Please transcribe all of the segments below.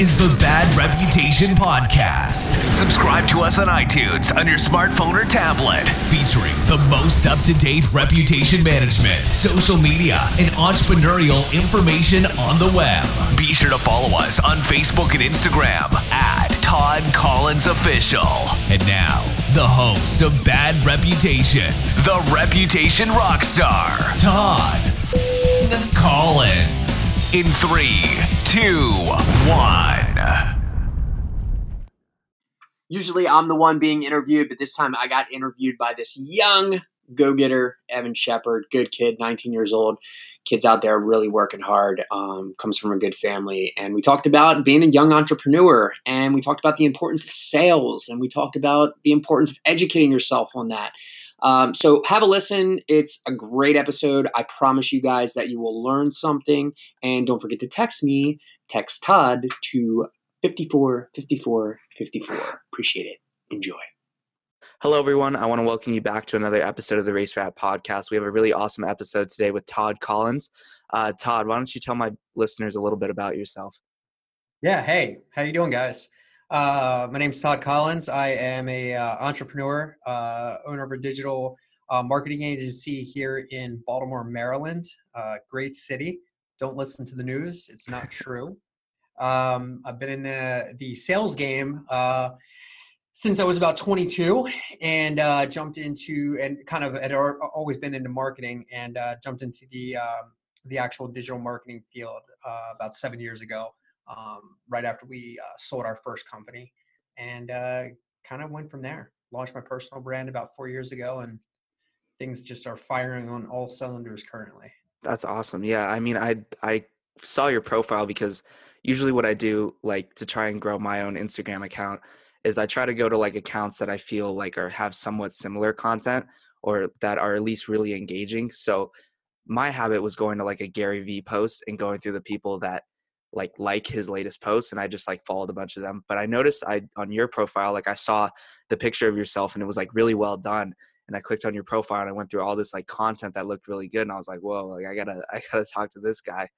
Is the Bad Reputation Podcast. Subscribe to us on iTunes on your smartphone or tablet, featuring the most up to date reputation management, social media, and entrepreneurial information on the web. Be sure to follow us on Facebook and Instagram at Todd Collins Official. And now, the host of Bad Reputation, the Reputation Rockstar, Todd Collins. In three, two, one. Usually I'm the one being interviewed, but this time I got interviewed by this young go getter, Evan Shepard, good kid, 19 years old. Kids out there really working hard, um, comes from a good family. And we talked about being a young entrepreneur, and we talked about the importance of sales, and we talked about the importance of educating yourself on that. Um, so have a listen. It's a great episode. I promise you guys that you will learn something. And don't forget to text me, text Todd to 54 54 54. Appreciate it. Enjoy. Hello, everyone. I want to welcome you back to another episode of the Race Rat Podcast. We have a really awesome episode today with Todd Collins. Uh, Todd, why don't you tell my listeners a little bit about yourself? Yeah. Hey, how you doing, guys? Uh, my name is Todd Collins. I am a uh, entrepreneur, uh, owner of a digital uh, marketing agency here in Baltimore, Maryland. Uh, great city. Don't listen to the news; it's not true. Um, I've been in the the sales game uh, since I was about 22, and jumped into and kind of had always been into marketing, and jumped into the um, the actual digital marketing field about seven years ago um, right after we uh, sold our first company and uh, kind of went from there. Launched my personal brand about four years ago, and things just are firing on all cylinders currently. That's awesome. Yeah, I mean, I I saw your profile because usually what I do, like to try and grow my own Instagram account, is I try to go to like accounts that I feel like are have somewhat similar content or that are at least really engaging. So my habit was going to like a Gary Vee post and going through the people that like like his latest posts and I just like followed a bunch of them. But I noticed I on your profile, like I saw the picture of yourself and it was like really well done. And I clicked on your profile and I went through all this like content that looked really good. And I was like, whoa, like I gotta I gotta talk to this guy.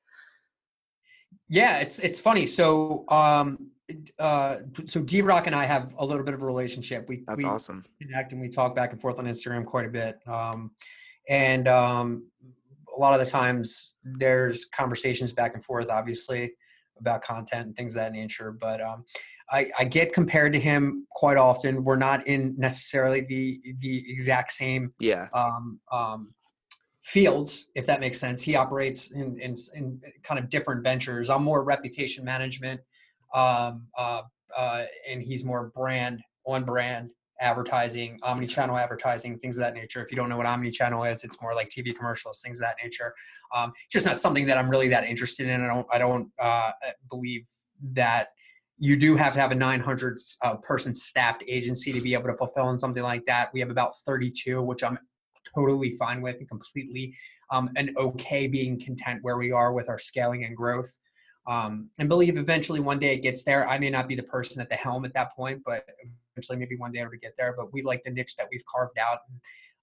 Yeah, it's it's funny. So um uh so D Rock and I have a little bit of a relationship. We That's we awesome. Connect and we talk back and forth on Instagram quite a bit. Um and um a lot of the times there's conversations back and forth obviously about content and things of that nature. But um, I, I, get compared to him quite often. We're not in necessarily the the exact same yeah um, um, fields, if that makes sense. He operates in, in, in kind of different ventures. I'm more reputation management, um, uh, uh, and he's more brand on brand advertising, omni-channel advertising, things of that nature. If you don't know what omni-channel is, it's more like TV commercials, things of that nature. Um, just not something that I'm really that interested in. I don't, I don't uh, believe that you do have to have a 900 uh, person staffed agency to be able to fulfill in something like that. We have about 32, which I'm totally fine with and completely um, and okay being content where we are with our scaling and growth. Um, and believe eventually one day it gets there. I may not be the person at the helm at that point, but eventually maybe one day able to get there. But we like the niche that we've carved out, and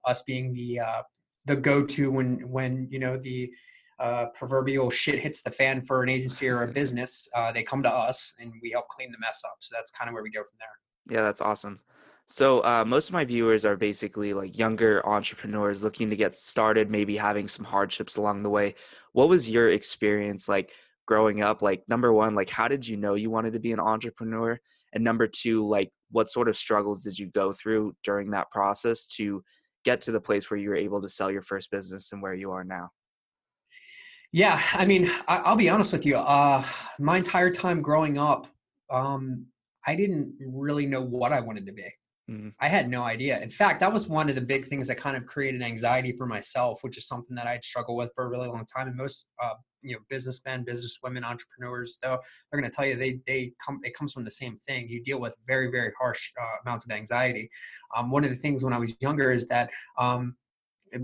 us being the uh, the go to when when you know the uh, proverbial shit hits the fan for an agency or a business, uh, they come to us and we help clean the mess up. So that's kind of where we go from there. Yeah, that's awesome. So uh, most of my viewers are basically like younger entrepreneurs looking to get started, maybe having some hardships along the way. What was your experience like growing up? Like number one, like how did you know you wanted to be an entrepreneur? And number two, like what sort of struggles did you go through during that process to get to the place where you were able to sell your first business and where you are now? Yeah, I mean, I, will be honest with you. Uh, my entire time growing up, um, I didn't really know what I wanted to be. Mm-hmm. I had no idea. In fact, that was one of the big things that kind of created anxiety for myself, which is something that I'd struggled with for a really long time. And most, uh, you know, businessmen, businesswomen, entrepreneurs, though, they're going to tell you they they come. It comes from the same thing. You deal with very very harsh uh, amounts of anxiety. Um, one of the things when I was younger is that. Um,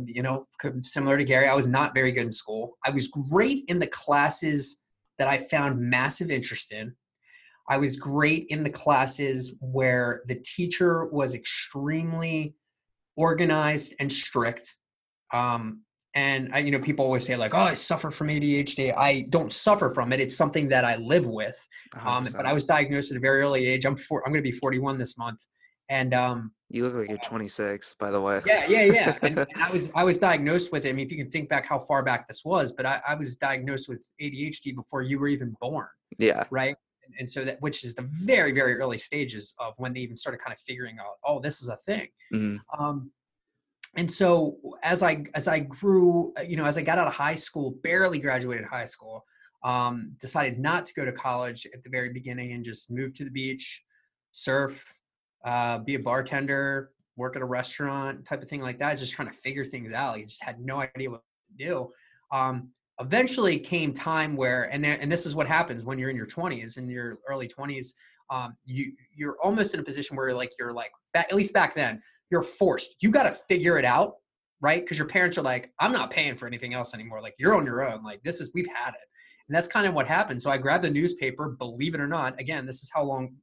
you know, similar to Gary, I was not very good in school. I was great in the classes that I found massive interest in. I was great in the classes where the teacher was extremely organized and strict. Um, and I, you know people always say like oh i suffer from adhd i don't suffer from it. It's something that i live with. Um, but i was diagnosed at a very early age. I'm four, i'm going to be 41 this month. And um, you look like you're 26 by the way. Yeah yeah yeah. And, and, i was i was diagnosed with it. I mean if you can think back how far back this was but I, I was diagnosed with adhd before you were even born yeah. right? And so that which is the very very early stages of when they even started kind of figuring out oh this is a thing. Mm-hmm. um, and so as i as i grew uh, you know as i got out of high school barely graduated high school um, decided not to go to college at the very beginning and just move to the beach surf uh, be a bartender work at a restaurant type of thing like that just trying to figure things out i just had no idea what to do. Um, eventually came time where and there, and this is what happens when you're in your 20s in your early 20s um, you you're almost in a position where like you're like at least back then you're forced. You got to figure it out, right? Because your parents are like, I'm not paying for anything else anymore. Like you're on your own. Like this is we've had it, and that's kind of what happened. So I grabbed the newspaper. Believe it or not, again, this is how long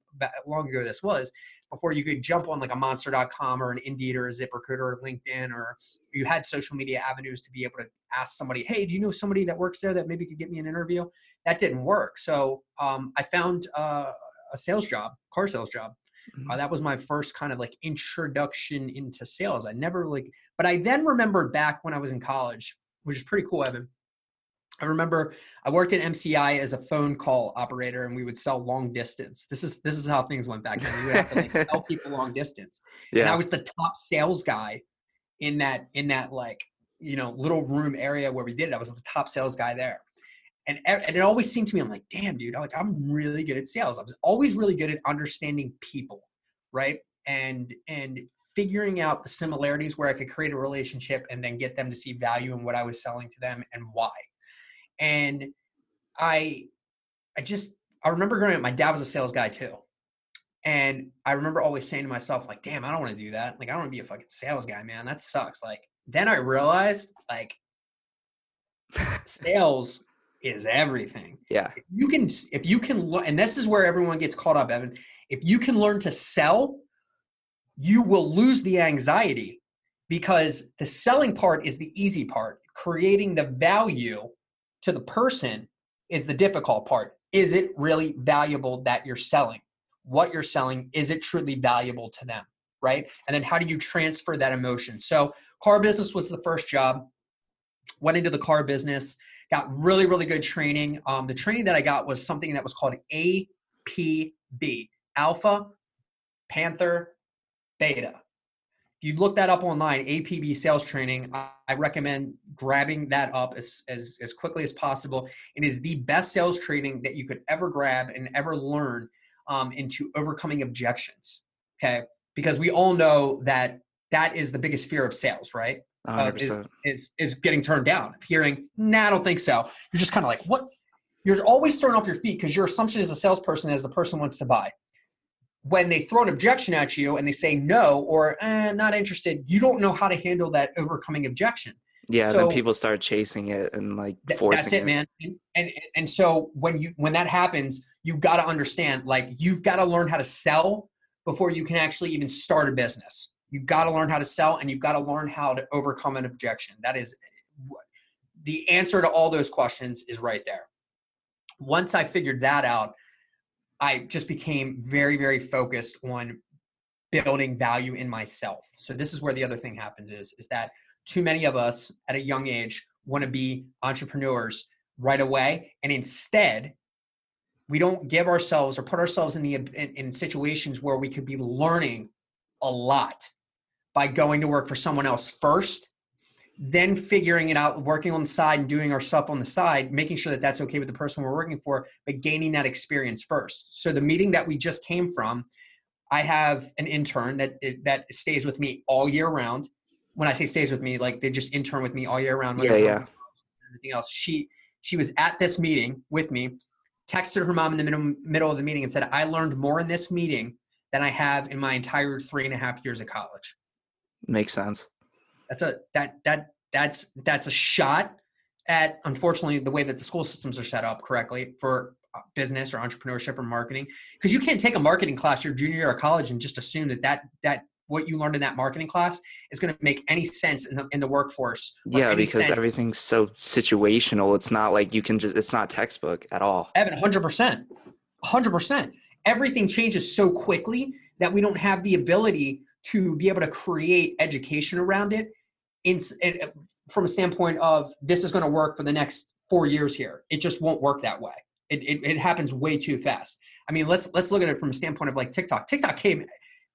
long ago this was. Before you could jump on like a Monster.com or an Indeed or a ZipRecruiter or LinkedIn, or you had social media avenues to be able to ask somebody, "Hey, do you know somebody that works there that maybe could get me an interview?" That didn't work. So um, I found uh, a sales job, car sales job, Mm-hmm. Uh, that was my first kind of like introduction into sales. I never like, but I then remembered back when I was in college, which is pretty cool, Evan. I remember I worked at MCI as a phone call operator, and we would sell long distance. This is this is how things went back then. We would have to like sell people long distance, yeah. and I was the top sales guy in that in that like you know little room area where we did it. I was the top sales guy there and and it always seemed to me i'm like damn dude I'm like i'm really good at sales. I was always really good at understanding people right? And and figuring out the similarities where i could create a relationship and then get them to see value in what i was selling to them and why. And i i just i remember growing up my dad was a sales guy too. And i remember always saying to myself like damn i don't want to do that. Like i don't want to be a fucking sales guy man. That sucks. Like then i realized like sales is everything. Yeah. If you can if you can and this is where everyone gets caught up, Evan. If you can learn to sell, you will lose the anxiety because the selling part is the easy part. Creating the value to the person is the difficult part. Is it really valuable that you're selling? What you're selling, is it truly valuable to them? Right? And then how do you transfer that emotion? So, car business was the first job. Went into the car business got really, really good training. Um, the training that I got was something that was called APB, Alpha, Panther, Beta. If you look that up online, APB sales training, I, I recommend grabbing that up as, as, as quickly as possible. It is the best sales training that you could ever grab and ever learn um, into overcoming objections. Okay. Because we all know that that is the biggest fear of sales, right? Uh, is, is, is getting turned down. Hearing, nah, I don't think so. You're just kind of like, what? You're always thrown off your feet because your assumption as a salesperson is the person wants to buy. When they throw an objection at you and they say no or eh, not interested, you don't know how to handle that overcoming objection. Yeah, so, then people start chasing it and like forcing That's it, it. man. And, and and so when you when that happens, you've got to understand like you've got to learn how to sell before you can actually even start a business You've got to learn how to sell and you've got to learn how to overcome an objection. That is the answer to all those questions is right there. Once I figured that out, I just became very, very focused on building value in myself. So this is where the other thing happens is, is that too many of us at a young age want to be entrepreneurs right away. And instead, we don't give ourselves or put ourselves in the in, in situations where we could be learning a lot by going to work for someone else first, then figuring it out, working on the side and doing our stuff on the side, making sure that that's okay with the person we're working for, but gaining that experience first. So the meeting that we just came from, I have an intern that eh, that stays with me all year round. When I say stays with me, like they just intern with me all year round. Yeah, yeah. Everything else. She she was at this meeting with me, texted her mom in the middle middle of the meeting and said, "I learned more in this meeting than I have in my entire three and a half years of college." Makes sense. That's a that that that's that's a shot at unfortunately the way that the school systems are set up correctly for uh, business or entrepreneurship or marketing because you can't take a marketing class your junior year of college and just assume that that that what you learned in that marketing class is going to make any sense in the in the workforce. Yeah, because sense- everything's so situational. It's not like you can just. It's not textbook at all. Evan, hundred percent, hundred percent. Everything changes so quickly that we don't have the ability to be able to create education around it. In, in uh, from a standpoint of this is going to work for the next four years here, it just won't work that way. It, it, it happens way too fast. I mean, let's let's look at it from a standpoint of like TikTok. TikTok came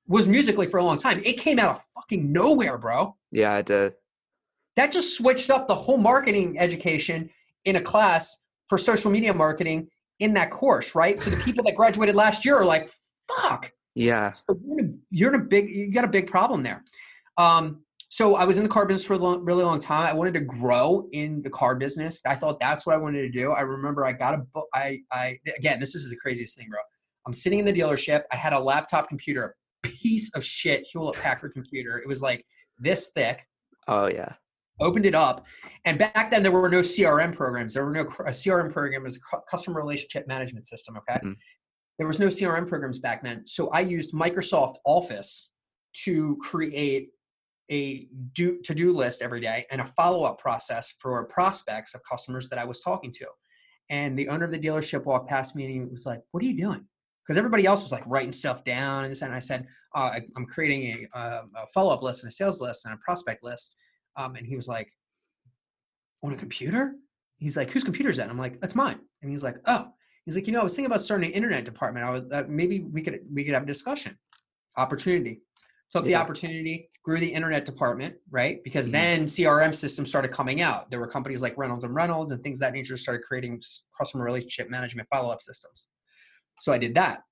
was Musical.ly for a long time. It came out of fucking nowhere, bro Yeah, I did. that just switched up the whole marketing education in a class for social media marketing in that course, right? So the people that graduated last year are like, fuck, Yeah, so you're in a, you're in a big, you got a big problem there. Um, so I was in the car business for a long, really long time. I wanted to grow in the car business. I thought that's what I wanted to do. I remember I got a book. I, I, again, this is the craziest thing, bro. I'm sitting in the dealership. I had a laptop computer, a piece of shit Hewlett Packard computer. It was like this thick oh yeah, opened it up and back then there were no crm programs there were no a crm program was a customer relationship management system okay Mhm. There was no crm programs back then so i used microsoft office to create a do to-do list every day and a follow-up process for prospects of customers that i was talking to and the owner of the dealership walked past me and he was like what are you doing because everybody else was like writing stuff down and and I said uh, I, I'm creating a, um, a follow-up list and a sales list and a prospect list um, and he was like, on a computer? He's like, whose computer is that? And I'm like, that's mine. And he's like, oh. He's like, you know, I was thinking about starting an internet department. I was uh, maybe we could we could have a discussion. Opportunity. Took the opportunity, grew the internet department, right? Because Mhm. then CRM systems started coming out. There were companies like Reynolds and Reynolds and things of that nature started creating customer relationship management follow-up systems. So I did that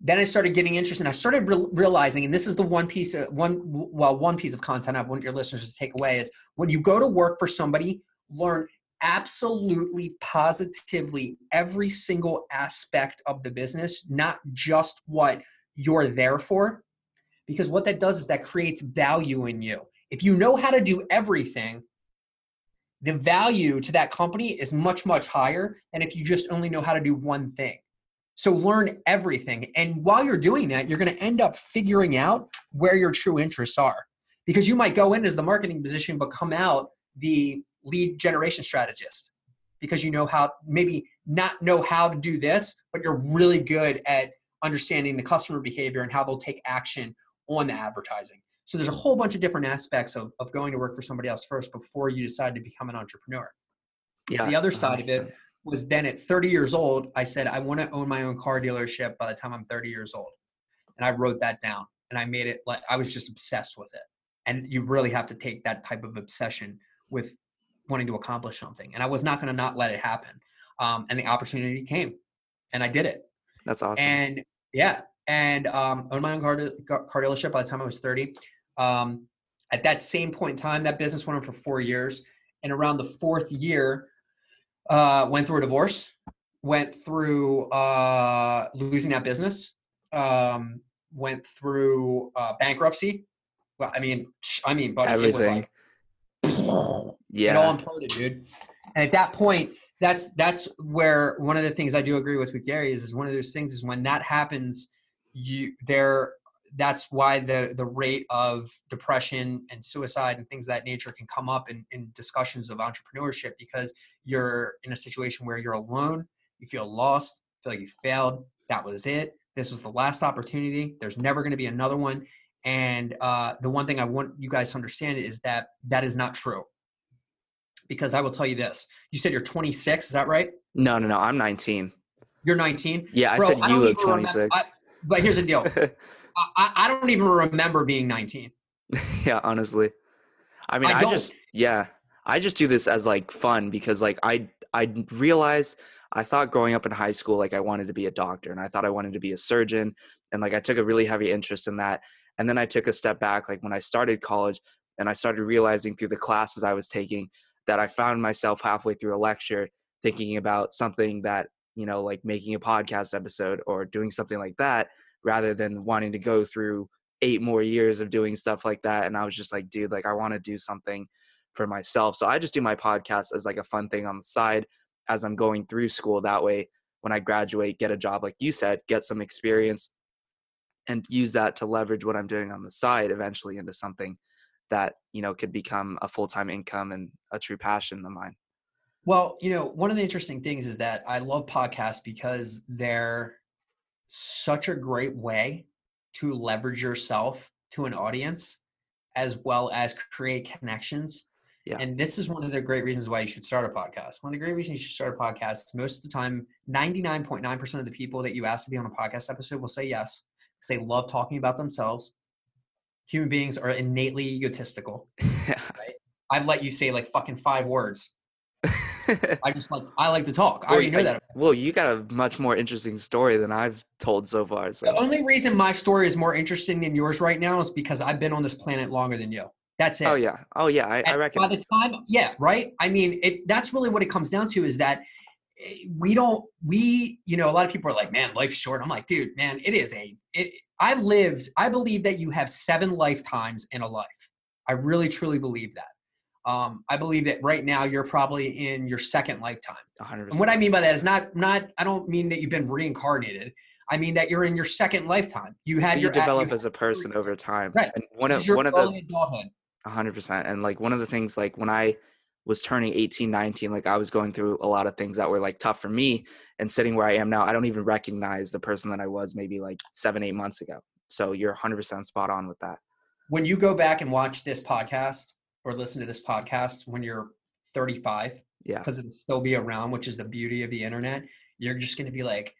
then I started getting interested. And I started re- realizing, and this is the one piece, of, one well, one piece of content I want your listeners to take away is when you go to work for somebody, learn absolutely, positively every single aspect of the business, not just what you're there for, because what that does is that creates value in you. If you know how to do everything, the value to that company is much much higher than if you just only know how to do one thing. So learn everything. And while you're doing that, you're going to end up figuring out where your true interests are. Because you might go in as the marketing position, but come out the lead generation strategist because you know how, maybe not know how to do this, but you're really good at understanding the customer behavior and how they'll take action on the advertising. So there's a whole bunch of different aspects of, of going to work for somebody else first before you decide to become an entrepreneur yeah. the other side of it was then at 30 years old, I said, I want to own my own car dealership by the time I'm 30 years old. And I wrote that down and I made it like I was just obsessed with it. And you really have to take that type of obsession with wanting to accomplish something. And I was not going to not let it happen. Um, and the opportunity came and I did it. That's awesome. And yeah, and um, owned my own car, car dealership by the time I was 30. Um, at that same point in time, that business went on for four years. And around the fourth year, uh, went through a divorce, went through uh, losing that business, um, went through uh, bankruptcy. Well, I mean, I mean, but it was Everything. like it all yeah. imploded, dude. And at that point, that's that's where one of the things I do agree with with Gary is is one of those things is when that happens, you there that's why the the rate of depression and suicide and things of that nature can come up in, in discussions of entrepreneurship because you're in a situation where you're alone, you feel lost, feel like you failed, that was it. This was the last opportunity. There's never going to be another one. And uh, the one thing I want you guys to understand is that that is not true. Because I will tell you this. You said you're 26, is that right? No, no, no. I'm 19. You're 19. Yeah, I said don't you look even remember- 26. I- but here's the deal. I, I don't even remember being 19. yeah, honestly. I mean, I I, just yeah, I just do this as like fun because like I I realized I thought growing up in high school like I wanted to be a doctor and I thought I wanted to be a surgeon and like I took a really heavy interest in that. And then I took a step back like when I started college and I started realizing through the classes I was taking that I found myself halfway through a lecture thinking about something that, you know, like making a podcast episode or doing something like that rather than wanting to go through eight more years of doing stuff like that. And i was just like dude like i want to do something for myself. So i just do my podcast as like a fun thing on the side as i'm going through school. That way when i graduate get a job like you said get some experience and use that to leverage what I'm doing on the side eventually into something that you know could become a full-time income and a true passion of mine. Well, you know, one of the interesting things is that I love podcasts because they're such a great way to leverage yourself to an audience as well as create connections. Yeah. And this is one of the great reasons why you should start a podcast. One of the great reasons you should start a podcast is most of the time, 99.9% of the people that you ask to be on a podcast episode will say yes because they love talking about themselves. Human beings are innately egotistical. Yeah. I've let you say like fucking five words. I just like I like to talk. I Well, already know I- that. well, you got a much more interesting story than I've told so far. So The only reason my story is more interesting than yours right now is because I've been on this planet longer than you. That's it. Oh yeah. Oh yeah. I, I reckon. by the time, yeah, right. I mean, it's that's really what it comes down to is that eh, we don't we you know a lot of people are like, man, life's short. I'm like, dude, man, it is a. It, I've lived. I believe that you have seven lifetimes in a life. I really truly believe that. Um, I believe that right now you're probably in your second lifetime. 100%. And what I mean by that is not not I don't mean that you've been reincarnated. I mean that you're in your second lifetime. You had you your develop you as a person over time. Right. And one of one of the adulthood. Hundred percent. And like one of the things, like when I was turning 18, 19, like I was going through a lot of things that were like tough for me. And sitting where I am now, I don't even recognize the person that I was maybe like seven, eight months ago. So you're 100% spot on with that. When you go back and watch this podcast or listen to this podcast when you're 35, Yeah. because it'll still be around, which is the beauty of the internet, you're just gonna be like,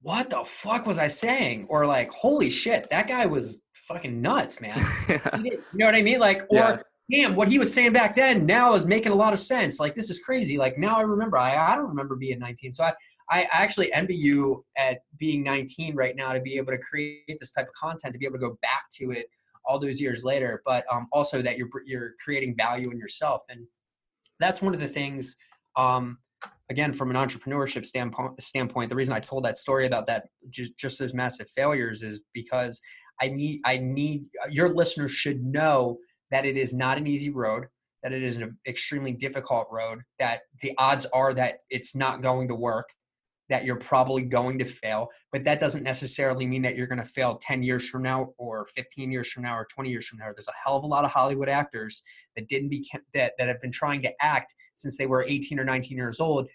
what the fuck was I saying? Or like, holy shit, that guy was fucking nuts, man. Did- you know what I mean? Like, or Yeah. Damn, what he was saying back then now is making a lot of sense. Like, this is crazy. Like, now I remember. I, I don't remember being 19. So I, I actually envy you at being 19 right now to be able to create this type of content, to be able to go back to it all those years later, but um, also that you're you're creating value in yourself, and that's one of the things. Um, again, from an entrepreneurship standpoint, standpoint, the reason I told that story about that just just those massive failures is because I need I need your listeners should know that it is not an easy road, that it is an extremely difficult road, that the odds are that it's not going to work, that you're probably going to fail, but that doesn't necessarily mean that you're going to fail 10 years from now or 15 years from now or 20 years from now. There's a hell of a lot of Hollywood actors that didn't be that that have been trying to act since they were 18 or 19 years old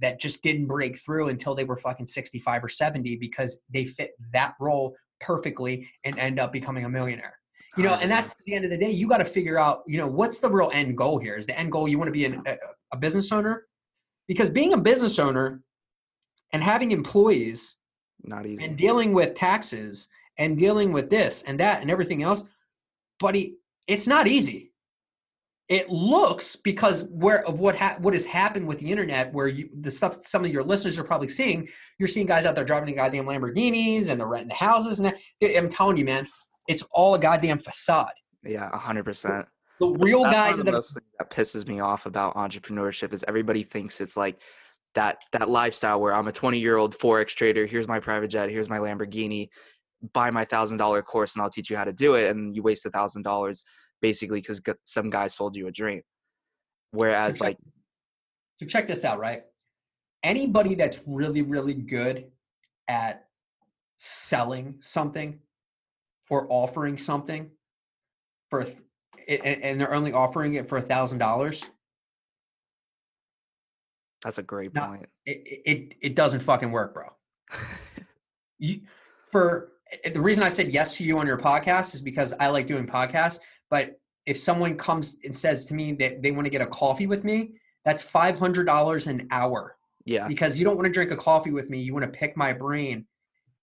that just didn't break through until they were fucking 65 or 70 because they fit that role perfectly and end up becoming a millionaire. You know, and that's at the end of the day, you got to figure out, you know, what's the real end goal here? Is the end goal you want to be an, a, a business owner? Because being a business owner and having employees not easy. and dealing with taxes and dealing with this and that and everything else, buddy, it's not easy. It looks because where of what ha- what has happened with the internet, where you the stuff some of your listeners are probably seeing, you're seeing guys out there driving the goddamn Lamborghinis and they're renting the houses and that. I'm telling you, man, it's all a goddamn facade. yeah, a hundred percent. The real That's guys of that the most things that pisses me off about entrepreneurship is everybody thinks it's like that that lifestyle where I'm a 20 year old forex trader. Here's my private jet. Here's my Lamborghini. Buy my thousand dollar course and I'll teach you how to do it. And you waste a thousand dollars basically because some guy sold you a dream. Whereas check- like So check this out, right? Anybody that's really, really good at selling something or offering something for, and, and they're only offering it for a thousand dollars, that's a great No. point. it, it it doesn't fucking work, bro. You, for eh, the reason I said yes to you on your podcast is because I like doing podcasts. But if someone comes and says to me that they want to get a coffee with me, that's five hundred dollars an hour. yeah. because you don't want to drink a coffee with me. You want to pick my brain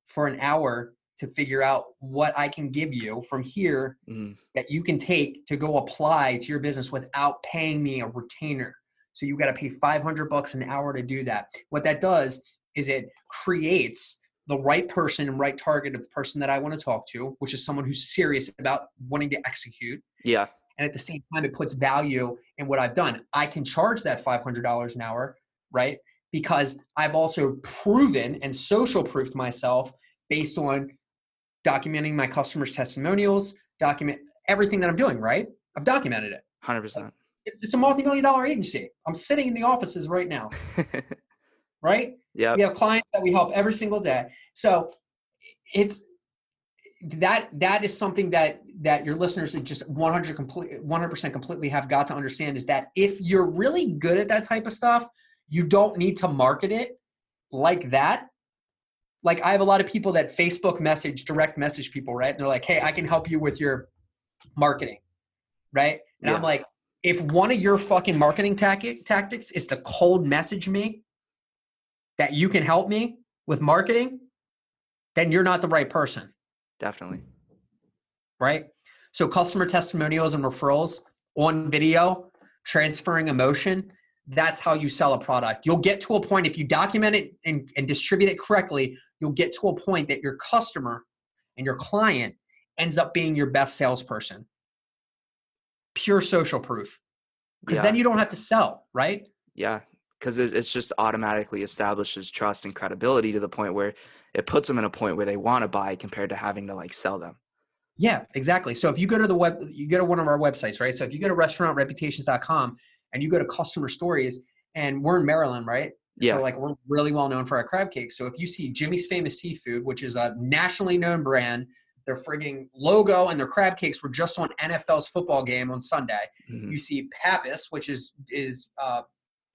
for an hour to figure out what I can give you from here Mhm. that you can take to go apply to your business without paying me a retainer. So you got to pay 500 bucks an hour to do that. What that does is it creates the right person and right target of the person that I want to talk to, which is someone who's serious about wanting to execute Yeah. and at the same time it puts value in what i've done i can charge that $500 an hour right because i've also proven and social proofed myself based on documenting my customers testimonials document everything that i'm doing right? I've documented it. Hundred percent. It's a multi-million dollar agency. I'm sitting in the offices right now. Right? Yeah. we have clients that we help every single day. So it's that that is something that that your listeners just 100 complete 100% completely have got to understand is that if you're really good at that type of stuff you don't need to market it like that like i have a lot of people that facebook message direct message people right and they're like hey i can help you with your marketing right and Yeah. i'm like if one of your fucking marketing tactic, tactics is to cold message me that you can help me with marketing then you're not the right person Definitely. right? So customer testimonials and referrals on video, transferring emotion, that's how you sell a product. You'll get to a point if you document it and, and distribute it correctly, you'll get to a point that your customer and your client ends up being your best salesperson. Pure social proof. Because Yeah. then you don't have to sell, right? Yeah, because it, it's just automatically establishes trust and credibility to the point where it puts them in a point where they want to buy compared to having to like sell them. Yeah, exactly. So if you go to the web, you go to one of our websites, right? So if you go to restaurantreputations.com and you go to customer stories, and we're in Maryland, right? Yeah. So like we're really well known for our crab cakes. So if you see Jimmy's Famous Seafood, which is a nationally known brand, their frigging logo and their crab cakes were just on NFL's football game on Sunday. Mhm. You see Pappas, which is is uh,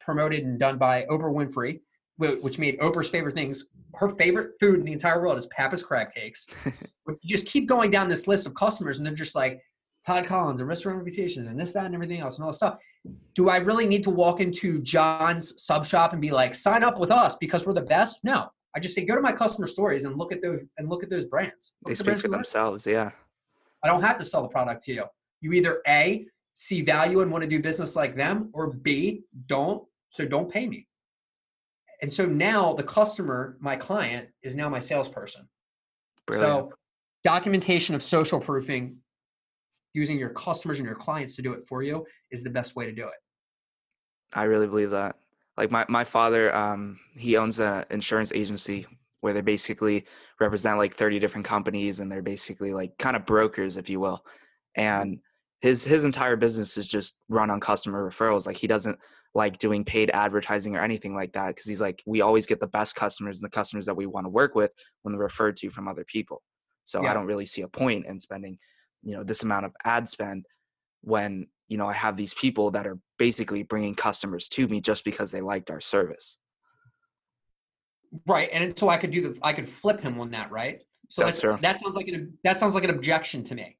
promoted and done by Oprah Winfrey, which made Oprah's favorite things. Her favorite food in the entire world is Pappas crab cakes. But you just keep going down this list of customers, and they're just like Todd Collins and Restaurant Reputations and this, that, and everything else and all this stuff. Do I really need to walk into John's sub shop and be like, sign up with us because we're the best? No. I just say go to my customer stories and look at those and look at those brands. Look They at the speak brands for we like. themselves. Yeah. I don't have to sell the product to you. You either A, see value and want to do business like them, or B, don't. So don't pay me. And so now the customer, my client, is now my salesperson. Brilliant. So documentation of social proofing using your customers and your clients to do it for you is the best way to do it. I really believe that. Like my, my father, um, he owns an insurance agency where they basically represent like 30 different companies and they're basically like kind of brokers, if you will. And his his entire business is just run on customer referrals. Like he doesn't like doing paid advertising or anything like that because he's like, we always get the best customers and the customers that we want to work with when they're referred to from other people. So Yeah. I don't really see a point in spending, you know, this amount of ad spend when you know I have these people that are basically bringing customers to me just because they liked our service. Right. And so I could do the I could flip him on that, right? So true. that sounds like an that sounds like an objection to me.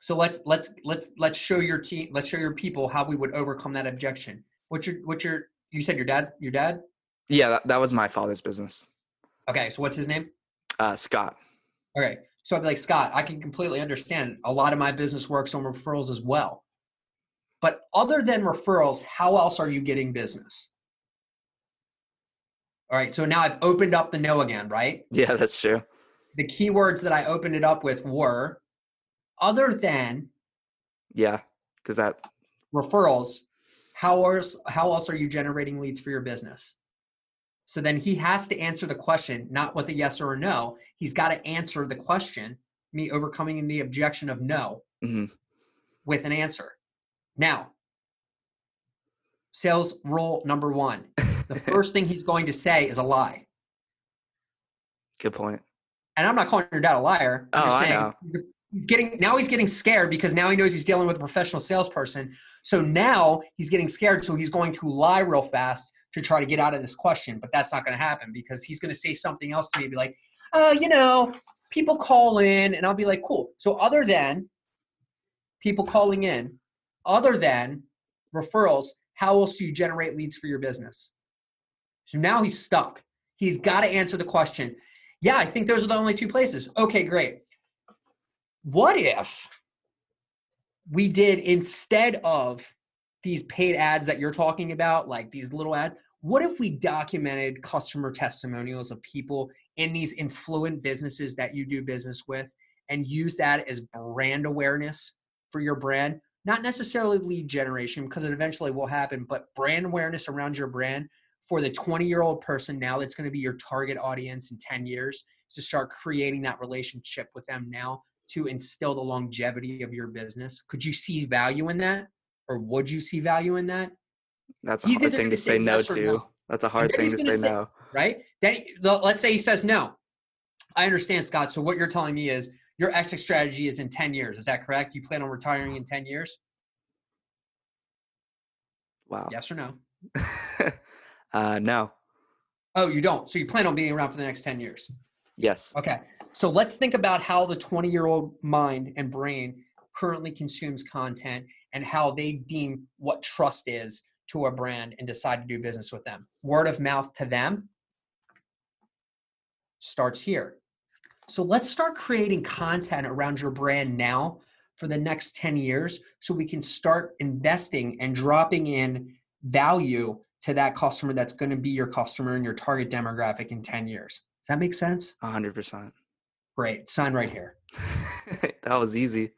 So let's let's let's let's show your team let's show your people how we would overcome that objection. What's your what's your you said your dad your dad? Yeah, that, that was my father's business. Okay, so what's his name? Uh, Scott. Okay. So I'd be like, Scott, I can completely understand. A lot of my business works on referrals as well. But other than referrals, how else are you getting business? All right. So now I've opened up the no again, right? Yeah, that's true. The keywords that I opened it up with were other than Yeah, because that referrals, how else, how else are you generating leads for your business? So then he has to answer the question, not with a yes or a no. He's got to answer the question, me overcoming the objection of no mhm. with an answer. Now, sales rule number one the first thing he's going to say is a lie. good point. And I'm not calling your dad a liar. I'm Oh, just I know. he's getting now he's getting scared because now he knows he's dealing with a professional salesperson. So now he's getting scared. So he's going to lie real fast to try to get out of this question. But that's not going to happen because he's going to say something else to me, be like, oh, you know, people call in, and I'll be like, cool. So other than people calling in, other than referrals, how else do you generate leads for your business? So now he's stuck. He's got to answer the question. Yeah, I think those are the only two places. Okay, great. What if we did instead of these paid ads that you're talking about, like these little ads, what if we documented customer testimonials of people in these influent businesses that you do business with and use that as brand awareness for your brand? Not necessarily lead generation because it eventually will happen, but brand awareness around your brand for the 20 year old person now that's going to be your target audience in 10 years to start creating that relationship with them now to instill the longevity of your business. Could you see value in that? Or would you see value in that? That's a He's hard thing gonna say say no yes to. no. That's a hard thing to say say- no. Right? Then let's say he says no. I understand, Scott. So what you're telling me is your exit strategy is in 10 years. Is that correct? You plan on retiring in 10 years? Wow. Yes or no? uh, no. Oh, you don't. So you plan on being around for the next 10 years. Yes. Okay. So let's think about how the 20 year old mind and brain currently consumes content and how they deem what trust is to a brand and decide to do business with them. Word of mouth to them starts here. So let's start creating content around your brand now for the next 10 years so we can start investing and dropping in value to that customer that's going to be your customer and your target demographic in 10 years. Does that make sense? 100%. Great. Sign right here. that was easy.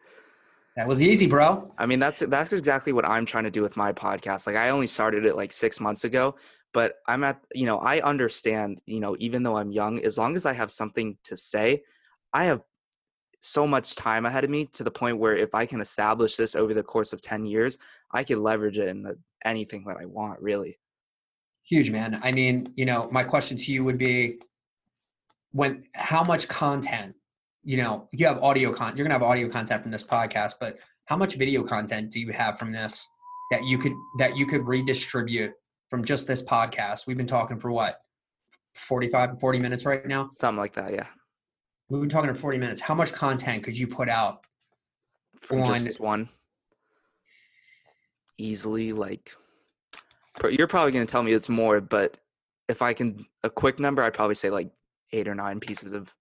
That was easy, bro. I mean, that's that's exactly what I'm trying to do with my podcast. Like I only started it like 6 months ago, but I'm at, you know, I understand, you know, even though I'm young, as long as I have something to say, I have so much time ahead of me to the point where if I can establish this over the course of 10 years, I could leverage it in the, anything that I want, really. Huge, man. I mean, you know, my question to you would be when how much content, you know, you have audio content, you're going to have audio content from this podcast, but how much video content do you have from this that you could that you could redistribute from just this podcast? We've been talking for what? 45 40 minutes right now? Something like that, yeah. We've been talking for 40 minutes. How much content could you put out From on just one. Easily like you're probably going to tell me it's more, but if I can a quick number, I'd probably say like 8 or 9 pieces of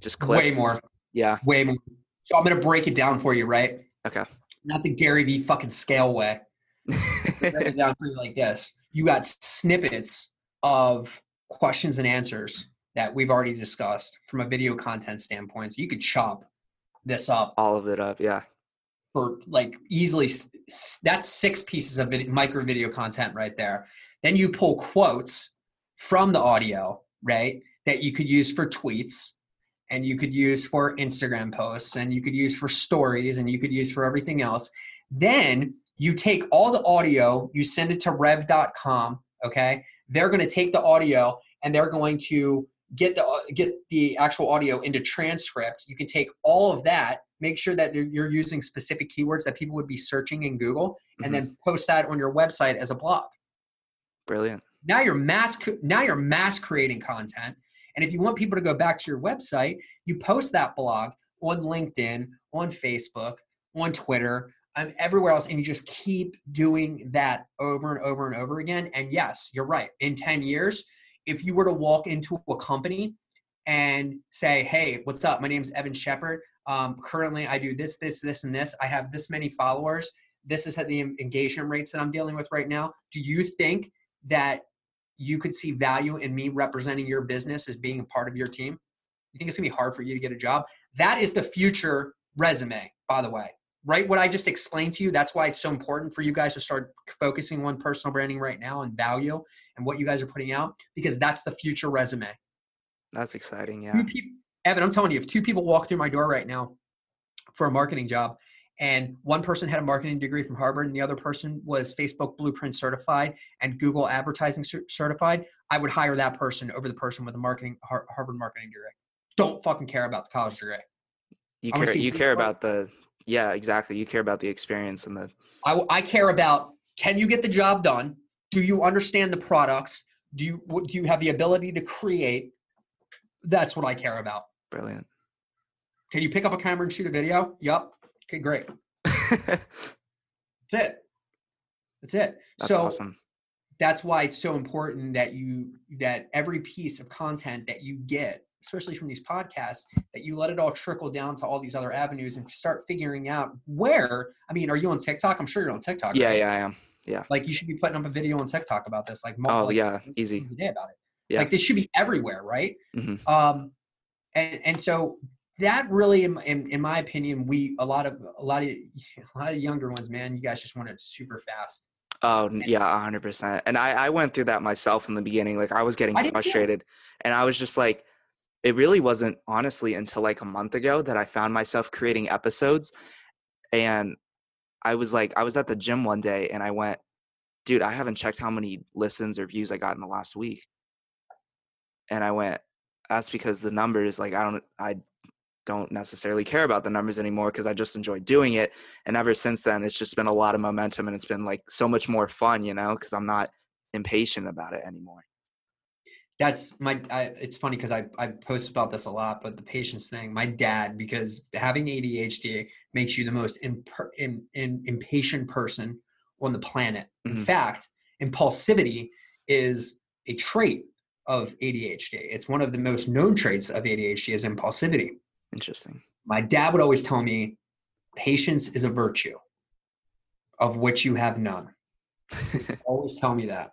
just clips. way more? Yeah. Way more. So I'm going to break it down for you, right? Okay. Not the Gary V fucking scale way. break it down for you like this. You got snippets of questions and answers that we've already discussed from a video content standpoint. So you could chop this up All of it up, yeah. for like easily. That's six pieces of vid- micro video content right there. Then you pull quotes from the audio, right? That you could use for tweets and you could use for Instagram posts and you could use for stories and you could use for everything else. Then you take all the audio, you send it to rev.com, okay? They're going to take the audio and they're going to get the get the actual audio into transcript. You can take all of that, make sure that you're- using specific keywords that people would be searching in Google Mhm. and then post that on your website as a blog Brilliant. now you're mass now you're mass creating content and if you want people to go back to your website you post that blog on linkedin on facebook on twitter and everywhere else and you just keep doing that over and over and over again. And yes you're right. In 10 years if you were to walk into a company and say hey what's up? My name is evan shepard um, currently i do this this this and this. I have this many followers. This is the engagement rates that i'm dealing with right now. Do you think that you could see value in me representing your business as being a part of your team? You think it's gonna be hard for you to get a job? That is the future resume, by the way. Right? What I just explained to you, that's why it's so important for you guys to start focusing on personal branding right now and value and what you guys are putting out, because that's the future resume. That's exciting, yeah. Two people, Evan, I'm telling you, if two people walk through my door right now for a marketing job, and one person had a marketing degree from Harvard, and the other person was Facebook Blueprint certified and Google Advertising certified, I would hire that person over the person with a marketing Harvard marketing degree. Don't fucking care about the college degree. You care you care about the yeah, exactly. You care about the experience and the I, I care about can you get the job done? Do you understand the products? Do you what- do you have the ability to create? That's what I care about. brilliant. Can you pick up a camera and shoot a video? Yup. Okay, great. That's it. That's it. That's so awesome. that's why it's so important that you that every piece of content that you get especially from these podcasts that you let it all trickle down to all these other avenues and start figuring out where i mean are you on tiktok i'm sure you're on tiktok Yeah, right? yeah, I am. Yeah. Like you should be putting up a video on tiktok about this like Oh like, yeah, easy. times a day about it Yeah. like this should be everywhere right Mhm. um and and so that really in, in in my opinion we a lot of a lot of a lot of younger ones man you guys just want it super fast Oh yeah, hundred percent. And I, I went through that myself in the beginning. Like I was getting I frustrated and I was just like, it really wasn't honestly until like a month ago that I found myself creating episodes. And I was like, I was at the gym one day and I went, dude, I haven't checked how many listens or views I got in the last week. And I went, that's because the numbers, like I don't I don't necessarily care about the numbers anymore because I just enjoy doing it. And ever since then, it's just been a lot of momentum and it's been like so much more fun, you know, because I'm not impatient about it anymore. That's my. I, it's funny because I I post about this a lot, but the patience thing. My dad, because having ADHD makes you the most imper, in, in, impatient person on the planet. In Mhm. fact, impulsivity is a trait of ADHD. It's one of the most known traits of ADHD is impulsivity. Interesting. My dad would always tell me, patience is a virtue of which you have none. always tell me that.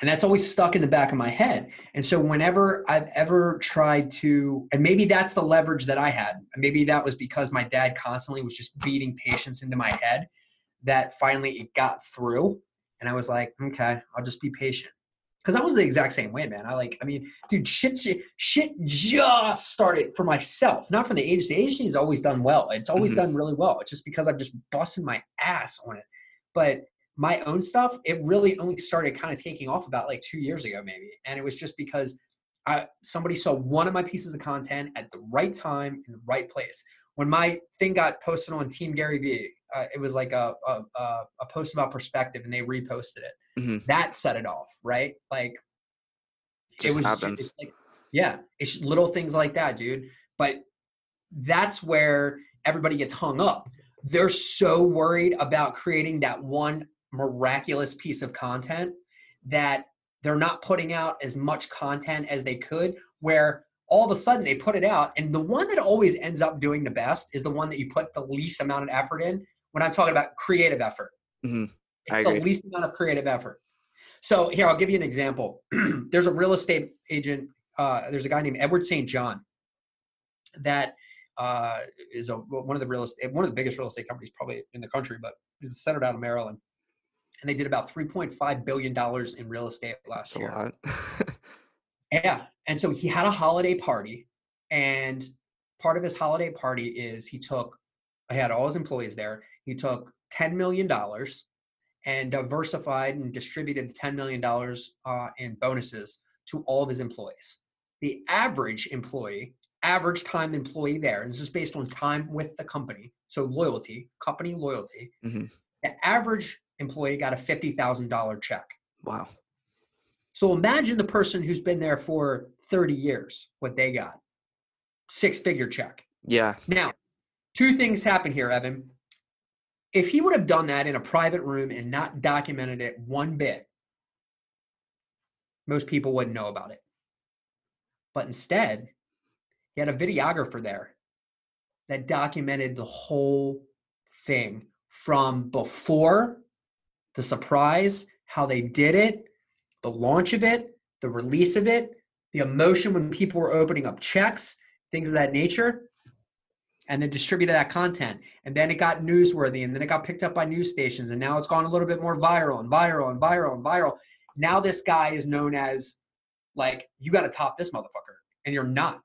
And that's always stuck in the back of my head. And so whenever I've ever tried to, and maybe that's the leverage that I had. Maybe that was because my dad constantly was just beating patience into my head that finally it got through. And I was like, okay, I'll just be patient. Cause I was the exact same way, man. I like, I mean, dude, shit, shit, shit just started for myself, not from the agency. The agency has always done well. It's always Mhm. done really well. It's just because I've just busted my ass on it. But my own stuff, it really only started kind of taking off about like two years ago, maybe. And it was just because I somebody saw one of my pieces of content at the right time in the right place. When my thing got posted on Team Gary Vee, uh, it was like a, a a a post about perspective, and they reposted it. Mhm. That set it off, right? Like Just ju- happens. it's like, yeah, it's little things like that, dude. But that's where everybody gets hung up. They're so worried about creating that one miraculous piece of content that they're not putting out as much content as they could. Where all of a sudden they put it out, and the one that always ends up doing the best is the one that you put the least amount of effort in. When I'm talking about creative effort, Mhm. I the agree. least amount of creative effort. So here, I'll give you an example. there's a real estate agent. Uh, there's a guy named Edward St. John that uh, is a, one of the real estate, one of the biggest real estate companies probably in the country, but it's centered out of Maryland. And they did about 3.5 billion dollars in real estate last That's year. Yeah. And so he had a holiday party, and part of his holiday party is he took, he had all his employees there. He took $10 million and diversified and distributed the $10 million uh, in bonuses to all of his employees. The average employee, average time employee there, and this is based on time with the company, so loyalty, company loyalty, Mhm. the average employee got a $50,000 check. wow. So imagine the person who's been there for 30 years, what they got. Six figure check. Yeah. Now, two things happen here, Evan. If he would have done that in a private room and not documented it one bit, most people wouldn't know about it. But instead, he had a videographer there that documented the whole thing from before the surprise, how they did it, the launch of it, the release of it, the emotion when people were opening up checks, things of that nature, and then distributed that content. And then it got newsworthy, and then it got picked up by news stations, and now it's gone a little bit more viral and viral and viral and viral. Now this guy is known as like, you got to top this motherfucker, and you're not.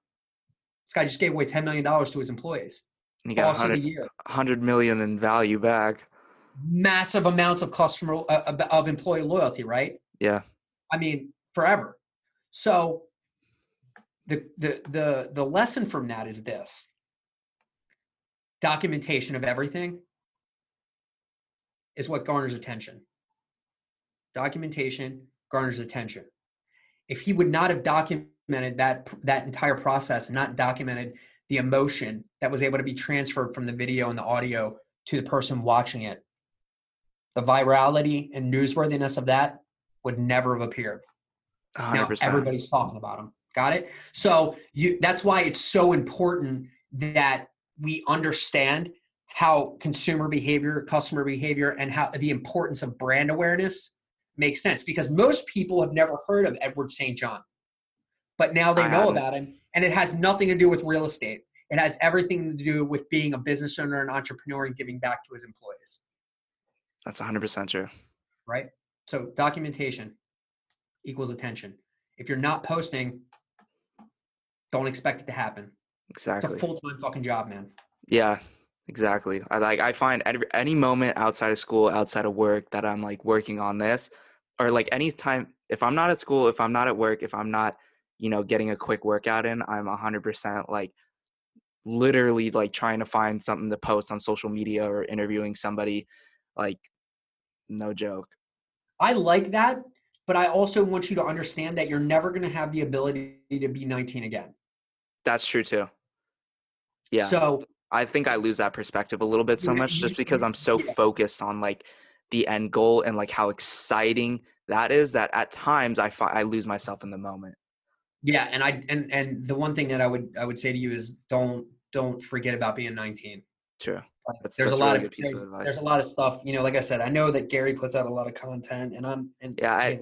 This guy just gave away $10 million to his employees. And you got Boss of the 100, year. 100 million in value back. Massive amounts of customer, uh, of employee loyalty, right? Yeah. I mean, forever. So the the the the lesson from that is this. Documentation of everything is what garners attention. Documentation garners attention. If he would not have documented that that entire process and not documented the emotion that was able to be transferred from the video and the audio to the person watching it, the virality and newsworthiness of that would never have appeared. 100%. everybody's talking about them. Got it? So you that's why it's so important that we understand how consumer behavior, customer behavior, and how the importance of brand awareness makes sense because most people have never heard of Edward St. John. But now they I know hadn't. about him, and it has nothing to do with real estate. It has everything to do with being a business owner and entrepreneur and giving back to his employees. That's 100% true. right? So documentation equals attention. If you're not posting, don't expect it to happen. It's Exactly. a full time fucking job, man. Yeah, exactly. I like I find any, any moment outside of school, outside of work that I'm like working on this or like any time if I'm not at school, if I'm not at work, if I'm not, you know, getting a quick workout in, I'm 100% like literally like trying to find something to post on social media or interviewing somebody like no joke I like that, but I also want you to understand that you're never going to have the ability to be 19 again. that's true too yeah So i think i lose that perspective a little bit so much just because i'm so yeah. focused on like the end goal and like how exciting that is that at times i fi- i lose myself in the moment yeah, and I and and the one thing that I would I would say to you is don't don't forget about being 19. true that's, there's that's a lot really of there's, of advice there's a lot of stuff you know like i said i know that gary puts out a lot of content and i'm and Yeah, I-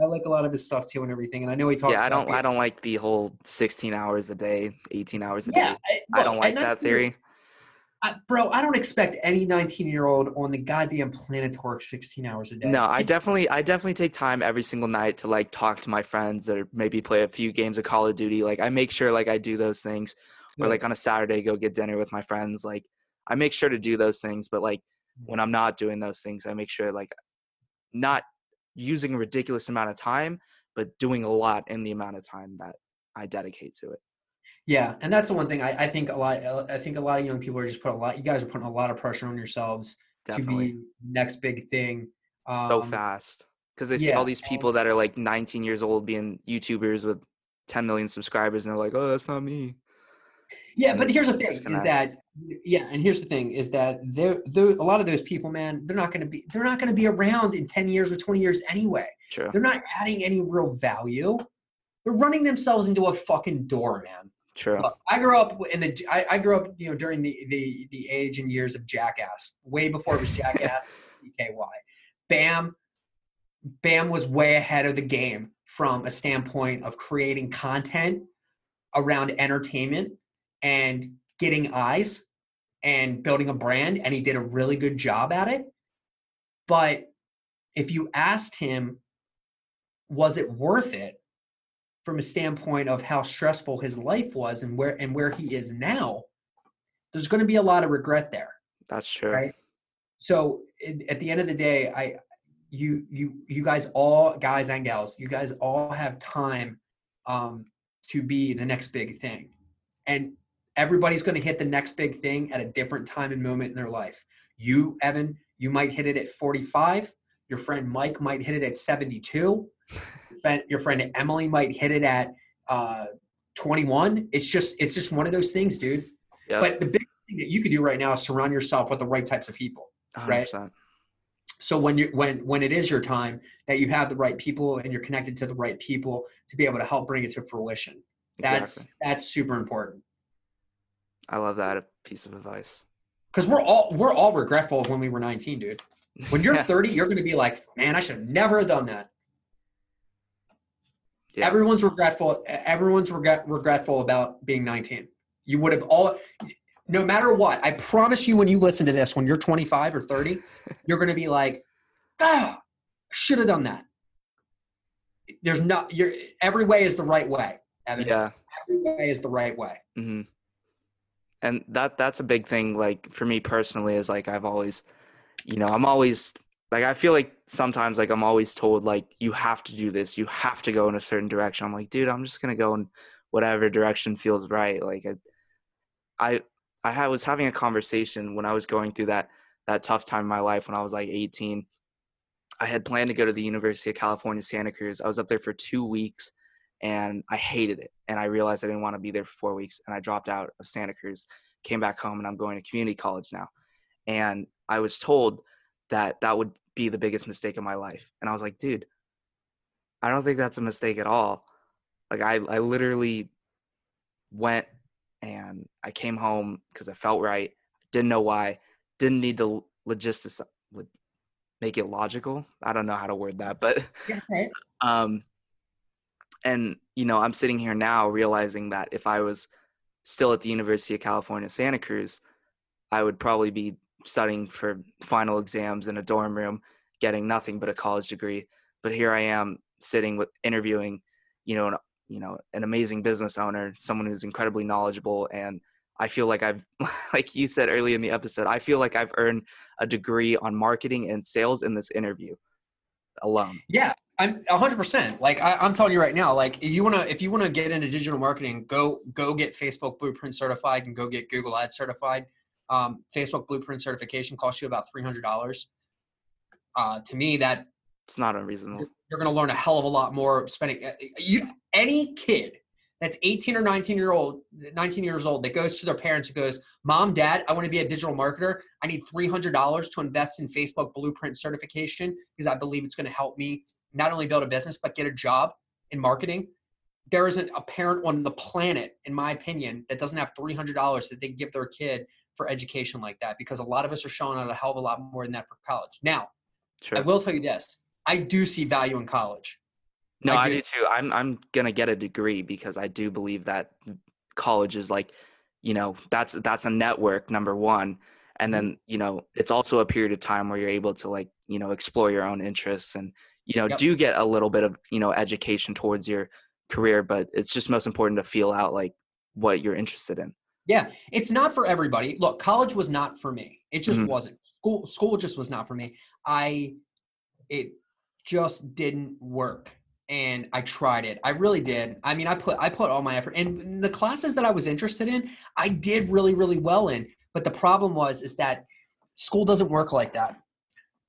I like a lot of his stuff too and everything and i know he talks yeah i don't i don't like the whole 16 hours a day 18 hours a yeah day I, i don't like that theory I, bro i don't expect any 19 year old on the goddamn planet to work 16 hours a day No, I definitely I definitely take time every single night to like talk to my friends or maybe play a few games of Call of Duty. Like I make sure like I do those things. Or like on a Saturday go get dinner with my friends. Like I make sure to do those things, but like when mm-hmm. I'm not doing those things, I make sure like not using a ridiculous amount of time, but doing a lot in the amount of time that I dedicate to it. Yeah, and that's the one thing I, I think a lot. I think a lot of young people are just put a lot. You guys are putting a lot of pressure on yourselves Definitely. to be next big thing. so Um, fast. Because they see all these people that are like 19 years old being YouTubers with 10 million subscribers, and they're like, "Oh, that's not me." Yeah, but here's the thing: is that yeah, and here's the thing: is that there, there, a lot of those people, man, they're not going to be, they're not going to be around in ten years or twenty years anyway. True. They're not adding any real value. They're running themselves into a fucking door, man. True. Look, I grew up in the, I, I grew up, you know, during the the the age and years of Jackass, way before it was Jackass, CKY. Bam, Bam was way ahead of the game from a standpoint of creating content around entertainment and getting eyes and building a brand, and he did a really good job at it. But if you asked him, was it worth it? from a standpoint of how stressful his life was and where and where he is now, there's going to be a lot of regret there. That's true. Right. So at the end of the day, I you you you guys all guys and gals, you guys all have time um, to be the next big thing, and everybody's going to hit the next big thing at a different time and moment in their life. You, Evan, you might hit it at 45. Your friend Mike might hit it at 72 your friend Emily might hit it at uh, 21. It's just it's just one of those things, dude. Yep. But the big thing that you can do right now is surround yourself with the right types of people. 100%. right? So when you when when it is your time, that you have the right people and you're connected to the right people to be able to help bring it to fruition. That's Exactly. that's super important I love that piece of advice. because we're all we're all regretful of when we were 19, dude. When you're Yeah. 30, you're going to be like, man, I should have never have done that. Yeah. Everyone's regretful. Everyone's regret, regretful about being 19. You would have all, no matter what. I promise you, when you listen to this, when you're 25 or 30, you're going to be like, ah, should have done that. There's not. You're every way is the right way. Evan. yeah. Every way is the right way. hmm And that that's a big thing. Like for me personally, is like I've always, you know, I'm always like I feel like sometimes like I'm always told like you have to do this, you have to go in a certain direction. I'm like, dude, I'm just gonna go in whatever direction feels right. Like I, I, I was having a conversation when I was going through that that tough time in my life when I was like 18. I had planned to go to the University of California, Santa Cruz. I was up there for two weeks and I hated it. And I realized I didn't want to be there for four weeks. And I dropped out of Santa Cruz, came back home, and I'm going to community college now. And I was told that that would be the biggest mistake of my life. And I was like, dude, I don't think that's a mistake at all. Like, I, I literally went and I came home because I felt right. Didn't know why. Didn't need the logistics, make it logical. I don't know how to word that, but um and you know i'm sitting here now realizing that if i was still at the university of california santa cruz i would probably be studying for final exams in a dorm room getting nothing but a college degree. But here i am sitting with interviewing you know an, you know an amazing business owner someone who's incredibly knowledgeable and i feel like i've like you said earlier in the episode i feel like i've earned a degree on marketing and sales in this interview alone. Yeah, I'm hundred percent. Like I, I'm telling you right now, like if you wanna if you wanna get into digital marketing, go go get Facebook Blueprint certified and go get Google Ads certified. Um, Facebook Blueprint certification costs you about three hundred dollars. Uh, to me, that It's not unreasonable. you're going to learn a hell of a lot more spending. uh, You any kid that's 18 or 19 year old, 19 years old that goes to their parents and goes, "Mom, Dad, I want to be a digital marketer. I need three hundred dollars to invest in Facebook Blueprint certification because I believe it's going to help me not only build a business but get a job in marketing." There isn't a parent on the planet, in my opinion, that doesn't have three hundred dollars that they give their kid for education like that because a lot of us are showing out a hell of a lot more than that for college. Now, Sure. I will tell you this: I do see value in college. No, I I do- do too. I'm I'm gonna get a degree because I do believe that college is like, you know, that's that's a network number one, and Mm-hmm. then you know it's also a period of time where you're able to like you know explore your own interests and you know Yep. do get a little bit of you know education towards your career, but it's just most important to feel out like what you're interested in. Yeah, it's not for everybody. Look, college was not for me. It just Mhm. wasn't. School school just was not for me. I it just didn't work. And I tried it. I really did. I mean, I put I put all my effort and the classes that I was interested in, I did really really well in. But the problem was is that school doesn't work like that.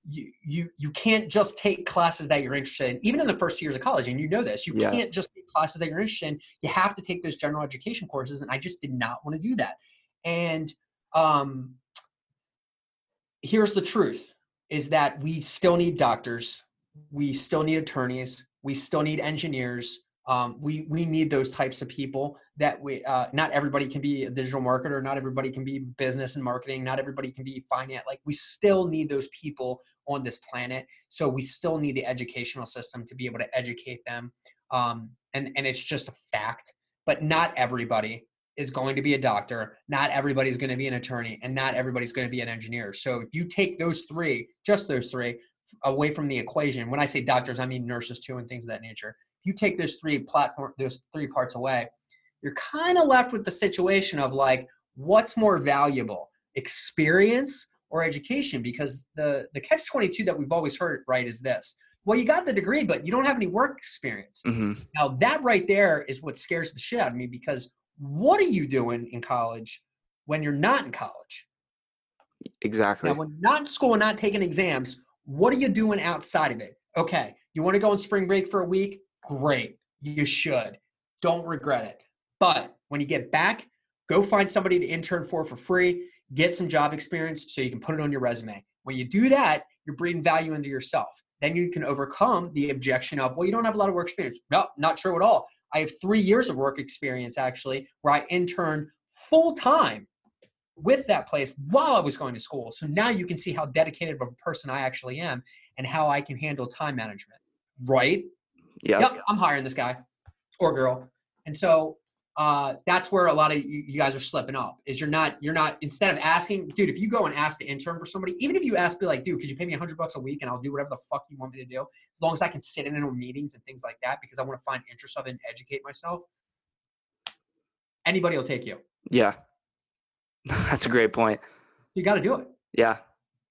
You you you can't just take classes that you're interested in, even in the first years of college, and you know this. You Yeah. can't just take classes that you're interested in. You have to take those general education courses, and I just did not want to do that. And um, here's the truth: is that we still need doctors, we still need attorneys, we still need engineers. Um, we we need those types of people that we. Uh, not everybody can be a digital marketer. Not everybody can be business and marketing. Not everybody can be finance. Like we still need those people on this planet. So we still need the educational system to be able to educate them. Um, and and it's just a fact. But not everybody is going to be a doctor. Not everybody's going to be an attorney, and not everybody's going to be an engineer. So if you take those three, just those three, away from the equation. When I say doctors, I mean nurses too, and things of that nature. You take those three platform, those three parts away, you're kind of left with the situation of like, what's more valuable, experience or education? Because the the catch twenty two that we've always heard right is this: well, you got the degree, but you don't have any work experience. hmm Now that right there is what scares the shit out of me because what are you doing in college when you're not in college? Exactly. Now, when not in school and not taking exams, what are you doing outside of it? Okay, you want to go on spring break for a week? Great, you should. Don't regret it. But when you get back, go find somebody to intern for for free, get some job experience so you can put it on your resume. When you do that, you're breathing value into yourself. Then you can overcome the objection of, well, you don't have a lot of work experience. No, not true at all. I have three years of work experience actually, where I interned full time with that place while I was going to school. So now you can see how dedicated of a person I actually am and how I can handle time management. Right? Yeah. Yep, I'm hiring this guy or girl. And so uh, that's where a lot of you, you guys are slipping up is you're not you're not instead of asking dude if you go and ask the intern for somebody even if you ask be like dude could you pay me a 100 bucks a week and i'll do whatever the fuck you want me to do as long as i can sit in on meetings and things like that because i want to find interest of it and educate myself anybody will take you Yeah. That's a great point. you got to do it Yeah.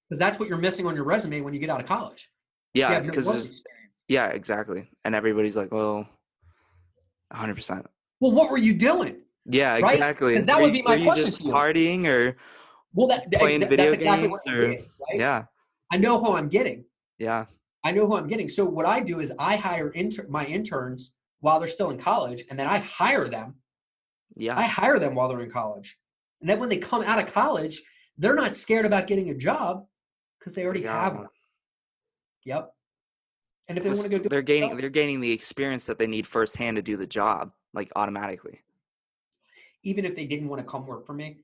because that's what you're missing on your resume when you get out of college Yeah. no Because there's experience. Yeah, exactly. And everybody's like, well, 100. percent well what were you doing Yeah, Right? exactly. that Were would be my question to you. Partying or well that, Playing exa- video that's exactly games or- did, right? yeah, i know who i'm getting yeah, I know who I'm getting. So what I do is I hire inter- my interns while they're still in college, and then I hire them. yeah, I hire them while they're in college, and then when they come out of college, they're not scared about getting a job because they already Yeah. have one. Yep. And if they want to go they're gaining they're gaining the experience that they need firsthand to do the job, like automatically. even if they didn't want to come work for me,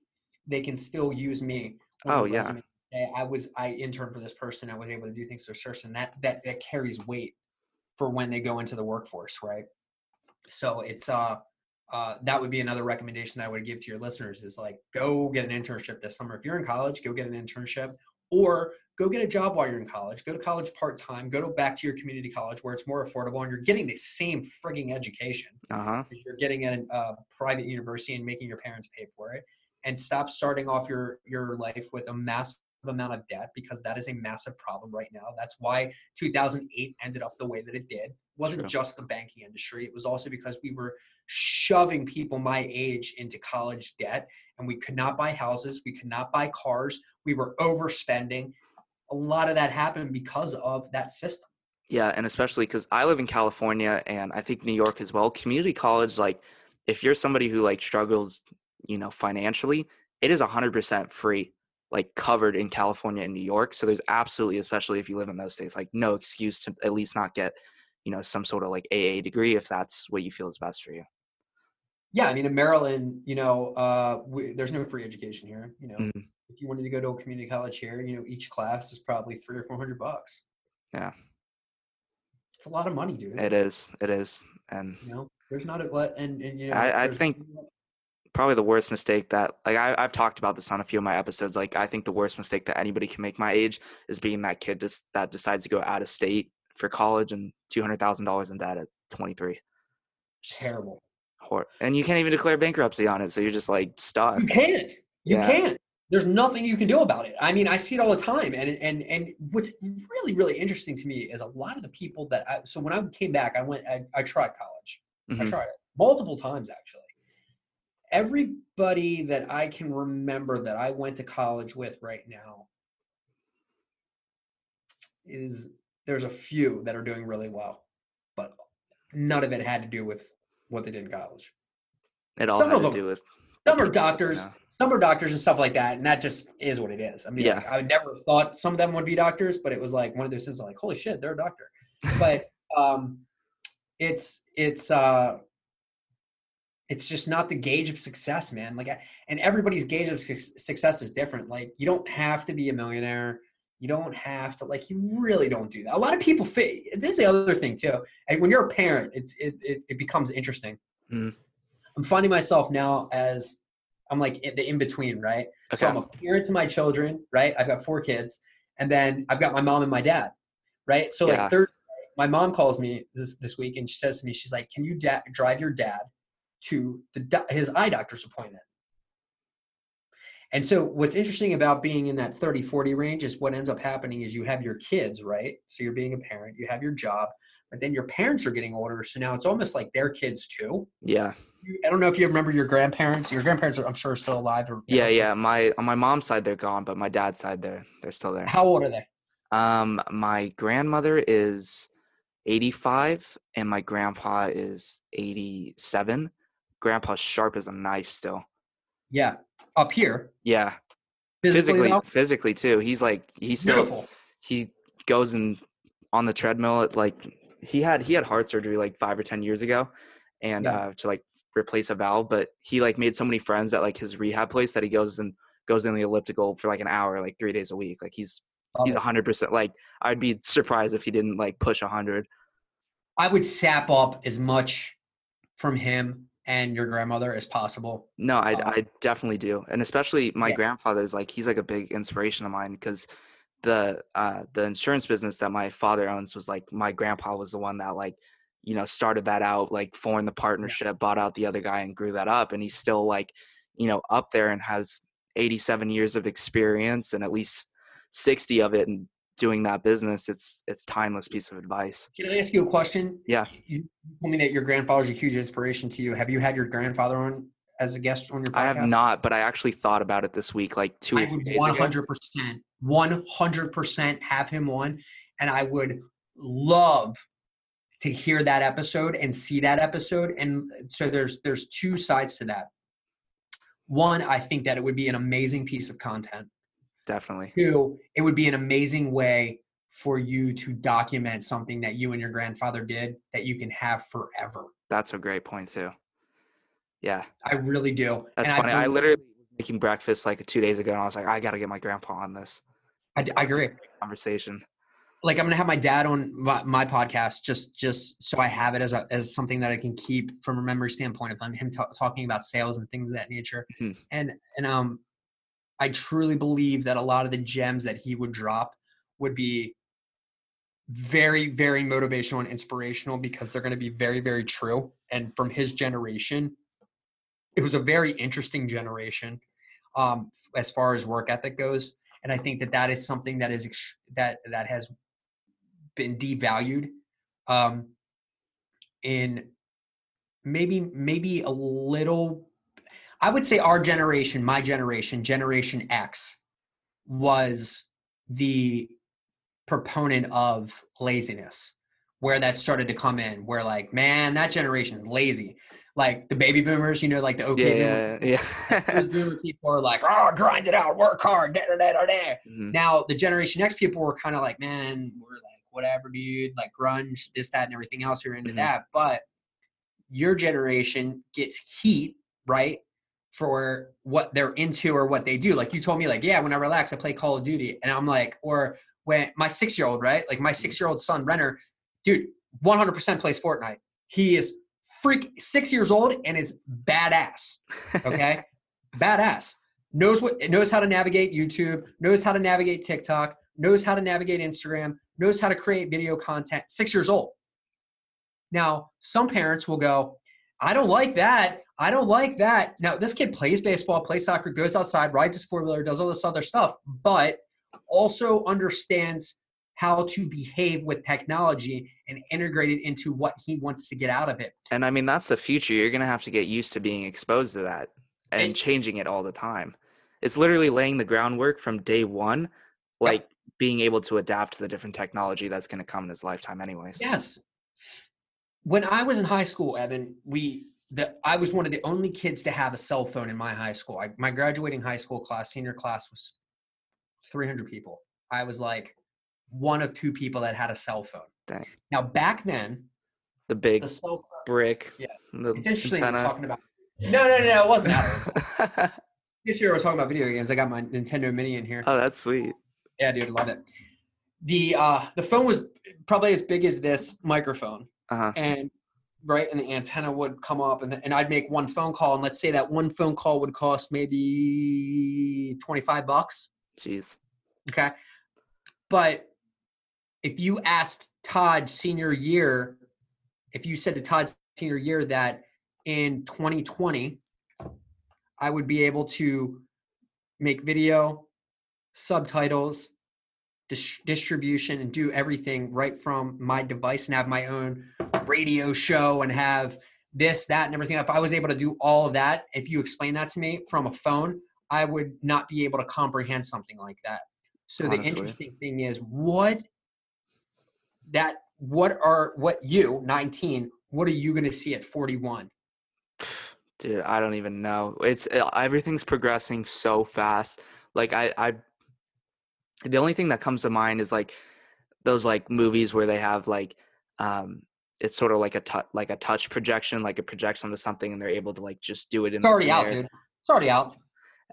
they can still use me. Oh, yeah. resume. I was I interned for this person. I was able to do things for this person. That that that carries weight for when they go into the workforce, right? So it's uh uh, that would be another recommendation that I would give to your listeners is like go get an internship this summer. If you're in college, go get an internship or go get a job while you're in college. Go to college part time. Go to back to your community college where it's more affordable and you're getting the same frigging education Uh huh. because you're getting at a uh, private university and making your parents pay for it and stop starting off your your life with a massive amount of debt because that is a massive problem right now. That's why 2008 ended up the way that it did. It wasn't True. just the banking industry. It was also because we were shoving people my age into college debt and we could not buy houses, we could not buy cars, we were overspending. A lot of that happened because of that system. Yeah, and especially because I live in California and I think New York as well. Community college, like, if you're somebody who like struggles, you know, financially, it is 100% free, like covered in California and New York. So there's absolutely, especially if you live in those states, like no excuse to at least not get, you know, some sort of like AA degree if that's what you feel is best for you. Yeah, I mean, in Maryland, you know, uh, we, there's no free education here. You know, Mhm. You wanted to go to a community college here, you know, each class is probably three or four hundred bucks. Yeah. It's a lot of money, dude. It is, it is, and You know, there's not a lot, and and you know, I- I think- probably the worst mistake that like I, I've talked about this on a few of my episodes. Like I think the worst mistake that anybody can make my age is being that kid just that decides to go out of state for college and two hundred thousand dollars in debt at twenty three. terrible. Hor- and you can't even declare bankruptcy on it, so you're just like stuck. You can't. You Yeah. can't. There's nothing you can do about it. I mean, I see it all the time, and and and what's really really interesting to me is a lot of the people that I. So when I came back, I went. I, I tried college. I Mhm. tried it multiple times actually. Everybody that I can remember that I went to college with right now is there's a few that are doing really well, but none of it had to do with what they did in college. It all Some had of to them- do with Some are doctors, yeah. some are doctors and stuff like that, and that just is what it is. I mean, Yeah. like, I never thought some of them would be doctors, but it was like one of those things like, holy shit, they're a doctor. But um, it's it's uh, it's just not the gauge of success, man. Like, I, and everybody's gauge of suc- success is different. Like, you don't have to be a millionaire. You don't have to like. You really don't do that. A lot of people fit. This is the other thing too. And when you're a parent, it's it it, it becomes interesting. Mhm. I'm finding myself now as I'm like in the in between, right? okay. So I'm a parent to my children, right? I've got four kids, and then I've got my mom and my dad, right? So Yeah. like Thursday, my mom calls me this this week, and she says to me, she's like, "Can you da- drive your dad to the his eye doctor's appointment?" And so what's interesting about being in that 30 40 range is what ends up happening is you have your kids, right? So you're being a parent, you have your job, but then your parents are getting older, so now it's almost like their kids too. yeah, I don't know if you remember your grandparents. Your grandparents are, I'm sure, are still alive. Or yeah, yeah. My on my mom's side they're gone, but my dad's side they're they're still there. How old are they? Um, my grandmother is 85 and my grandpa is 87. Grandpa's sharp as a knife still. Yeah, up here. Yeah, Physically, physically, physically too. He's like he's still beautiful. he goes and on the treadmill at like he had he had heart surgery like five or ten years ago and Yeah. uh to like replace a valve but he like made so many friends at like his rehab place that he goes and goes in the elliptical for like an hour like three days a week like he's Love he's a hundred percent like i'd be surprised if he didn't like push a hundred I would sap up as much from him and your grandmother as possible. no i Um, i definitely do and especially my Yeah. grandfather's like he's like a big inspiration of mine because the uh the insurance business that my father owns was like my grandpa was the one that like you know started that out like formed the partnership bought out the other guy and grew that up and he's still like you know up there and has 87 years of experience and at least 60 of it and doing that business it's it's timeless piece of advice Can I ask you a question? Yeah. You told me that your grandfather's a huge inspiration to you. Have you had your grandfather on as a guest on your podcast? i have not but i actually thought about it this week like two I would one hundred percent, one hundred percent have him on, and I would love to hear that episode and see that episode. And so there's there's two sides to that. One, I think that it would be an amazing piece of content. definitely Two, it would be an amazing way for you to document something that you and your grandfather did that you can have forever. that's a great point too yeah I really do. That's And funny. I believe- literally was making breakfast like two days ago, and I was like, I got to get my grandpa on this I, I agree. conversation. like I'm gonna have my dad on my, my podcast just just so I have it as a as something that I can keep from a memory standpoint of him ta- talking about sales and things of that nature. Mhm. And and um, I truly believe that a lot of the gems that he would drop would be very very motivational and inspirational because they're going to be very very true. And from his generation, it was a very interesting generation um, as far as work ethic goes. and I think that that is something that is that that has been devalued um, in maybe maybe a little. I would say our generation, my generation, Generation X, was the proponent of laziness where that started to come in where like man that generation is lazy like the baby boomers you know like the okay yeah, yeah. yeah. those boomer people are like oh grind it out work hard da, da, da, da, da. Mm-hmm. now the generation x people were kind of like man we're like whatever dude like grunge this that and everything else you're into mm-hmm. that but your generation gets heat right for what they're into or what they do like you told me like yeah when i relax i play call of duty and i'm like or when my six year old, right? Like my mm-hmm. six year old son, Renner, dude, 100% plays Fortnite. He is freak six years old and is badass. Okay. badass. Knows what knows how to navigate YouTube, knows how to navigate TikTok, knows how to navigate Instagram, knows how to create video content. Six years old. Now, some parents will go, I don't like that. I don't like that. Now, this kid plays baseball, plays soccer, goes outside, rides his four wheeler, does all this other stuff, but also understands how to behave with technology and integrate it into what he wants to get out of it. And I mean, that's the future. You're going to have to get used to being exposed to that and, and changing it all the time. It's literally laying the groundwork from day one, like yep. being able to adapt to the different technology that's going to come in his lifetime, anyways. Yes. When I was in high school, Evan, we the I was one of the only kids to have a cell phone in my high school. I, my graduating high school class, senior class, was 300 people. I was like one of two people that had a cell phone. Dang. Now back then, the big the phone, brick. Yeah, it's interesting talking about. No, no, no, no, it wasn't that. this year was talking about video games. I got my Nintendo Mini in here. Oh, that's sweet. Yeah, dude, I love it. The uh the phone was probably as big as this microphone, uh-huh. and right, and the antenna would come up, and and I'd make one phone call, and let's say that one phone call would cost maybe twenty five bucks. Jeez. Okay. But if you asked Todd senior year, if you said to Todd senior year that in 2020, I would be able to make video, subtitles, dis- distribution, and do everything right from my device and have my own radio show and have this, that, and everything. If I was able to do all of that, if you explain that to me from a phone, I would not be able to comprehend something like that. So Honestly. the interesting thing is what that what are what you 19 what are you going to see at 41 dude i don't even know. It's uh, everything's progressing so fast. Like i i the only thing that comes to mind is like those like movies where they have like um it's sort of like a touch like a touch projection like it projects onto something and they're able to like just do it in it's already out dude. It's already out.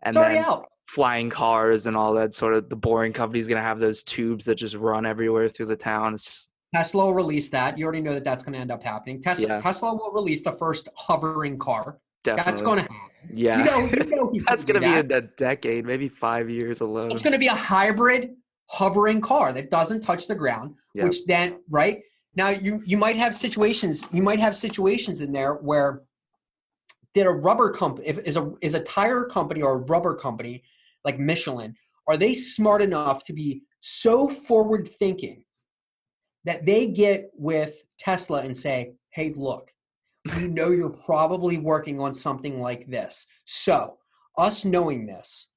And it's already out flying cars and all that sort of the boring company's gonna have those tubes that just run everywhere through the town. It's just Tesla will release that. You already know that that's going to end up happening. Tesla yeah. Tesla will release the first hovering car. Definitely. That's going to happen. Yeah, you know, you know that's going to be that. a decade, maybe five years alone. It's going to be a hybrid hovering car that doesn't touch the ground, which then right now you you might have situations you might have situations in there where that a rubber company is a is a tire company or a rubber company like Michelin, are they smart enough to be so forward thinking that they get with Tesla and say, hey, look, we know you're probably working on something like this. So, us knowing this,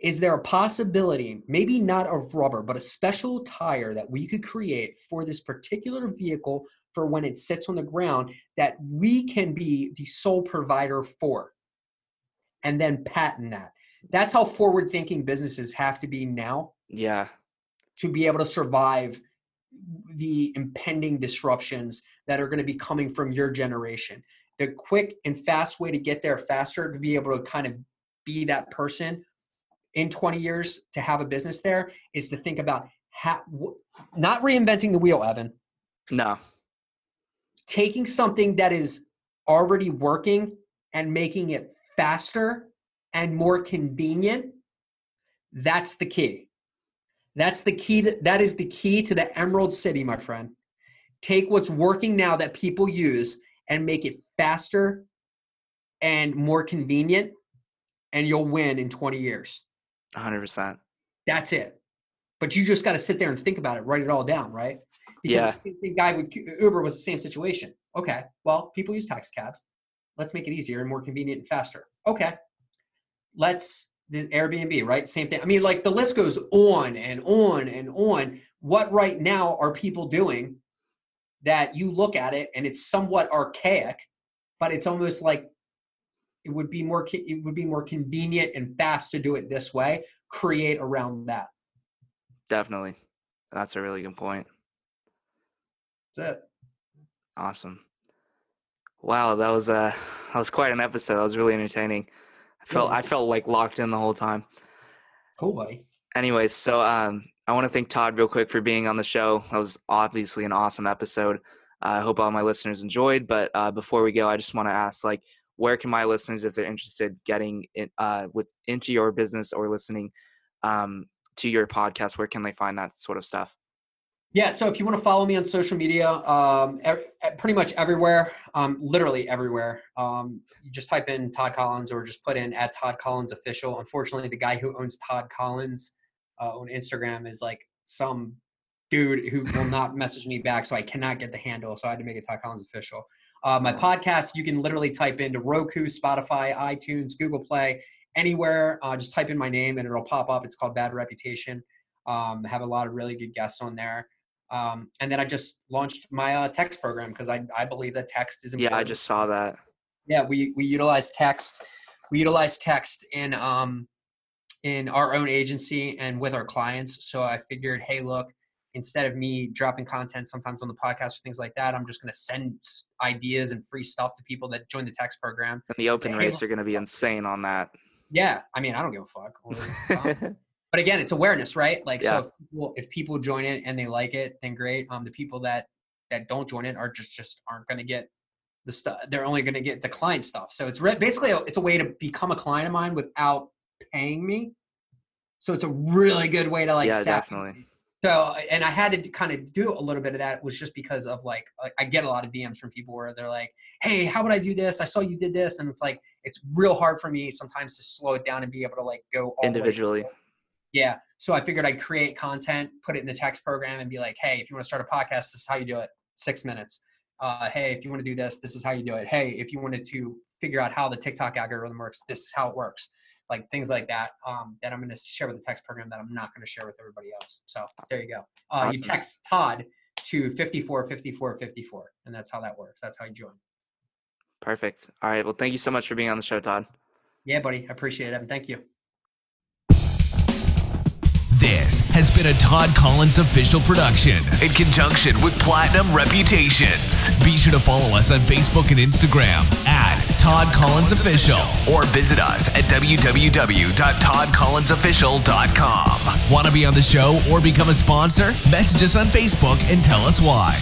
is there a possibility, maybe not of rubber, but a special tire that we could create for this particular vehicle for when it sits on the ground that we can be the sole provider for? And then patent that that's how forward thinking businesses have to be now. Yeah. To be able to survive the impending disruptions that are going to be coming from your generation. The quick and fast way to get there faster to be able to kind of be that person in 20 years to have a business there is to think about how, not reinventing the wheel, Evan. No. Taking something that is already working and making it faster and more convenient, that's the key. That's the key to, that is the key to the Emerald City, my friend. Take what's working now that people use and make it faster and more convenient and you'll win in 20 years. 100%. That's it. But you just got to sit there and think about it, write it all down, right? Because Yeah. the guy with Uber was the same situation. Okay, well, people use taxi cabs. Let's make it easier and more convenient and faster. Okay, let's the Airbnb, right? Same thing. I mean, like the list goes on and on and on. What right now are people doing that you look at it and it's somewhat archaic, but it's almost like it would be more it would be more convenient and fast to do it this way. Create around that. Definitely. That's a really good point. That's it. Awesome. Wow, that was uh that was quite an episode. That was really entertaining. I felt I felt like locked in the whole time. Cool, buddy. Anyways, so um I want to thank Todd real quick for being on the show. That was obviously an awesome episode. Uh, I hope all my listeners enjoyed. But uh, before we go, I just want to ask, like, where can my listeners, if they're interested, getting in, uh, with into your business or listening um, to your podcast, where can they find that sort of stuff? Yeah, so if you want to follow me on social media, um, e- pretty much everywhere, um, literally everywhere, um, you just type in Todd Collins or just put in at Todd Collins official. Unfortunately, the guy who owns Todd Collins uh, on Instagram is like some dude who will not message me back, so I cannot get the handle. So I had to make it Todd Collins official. Uh, my podcast, you can literally type into Roku, Spotify, iTunes, Google Play, anywhere. Uh, just type in my name and it'll pop up. It's called Bad Reputation. Um, have a lot of really good guests on there. Um, and then I just launched my uh, text program because I, I believe that text is important. Yeah, I just saw that. yeah we we utilize text we utilize text in um in our own agency and with our clients so i figured hey look instead of me dropping content sometimes on the podcast or things like that i'm just going to send ideas and free stuff to people that join the text program And the open hey, rates look- are going to be insane on that. yeah i mean i don't give a fuck um, but again it's awareness right like Yeah. so if people, if people join it and they like it then great um the people that that don't join it are just just aren't going to get the stuff they're only going to get the client stuff so it's re- basically a, it's a way to become a client of mine without paying me so it's a really good way to like yeah, definitely. so and i had to kind of do a little bit of that was just because of like i get a lot of dms from people where they're like hey how would i do this i saw you did this and it's like it's real hard for me sometimes to slow it down and be able to like go all the way Individually. Yeah. So I figured I'd create content, put it in the text program, and be like, hey, if you want to start a podcast, this is how you do it. Six minutes. Uh, hey, if you want to do this, this is how you do it. Hey, if you wanted to figure out how the TikTok algorithm works, this is how it works. Like things like that. Um, that I'm going to share with the text program that I'm not going to share with everybody else. So there you go. Uh, You text Todd to 54 54 54, and that's how that works. That's how you join. Perfect. All right. Well, thank you so much for being on the show, Todd. Yeah, buddy. I appreciate it. Evan. Thank you. This has been a Todd Collins official production in conjunction with Platinum Reputations. Be sure to follow us on Facebook and Instagram at Todd Collins Official or visit us at www.toddcollinsofficial.com. Want to be on the show or become a sponsor? Message us on Facebook and tell us why.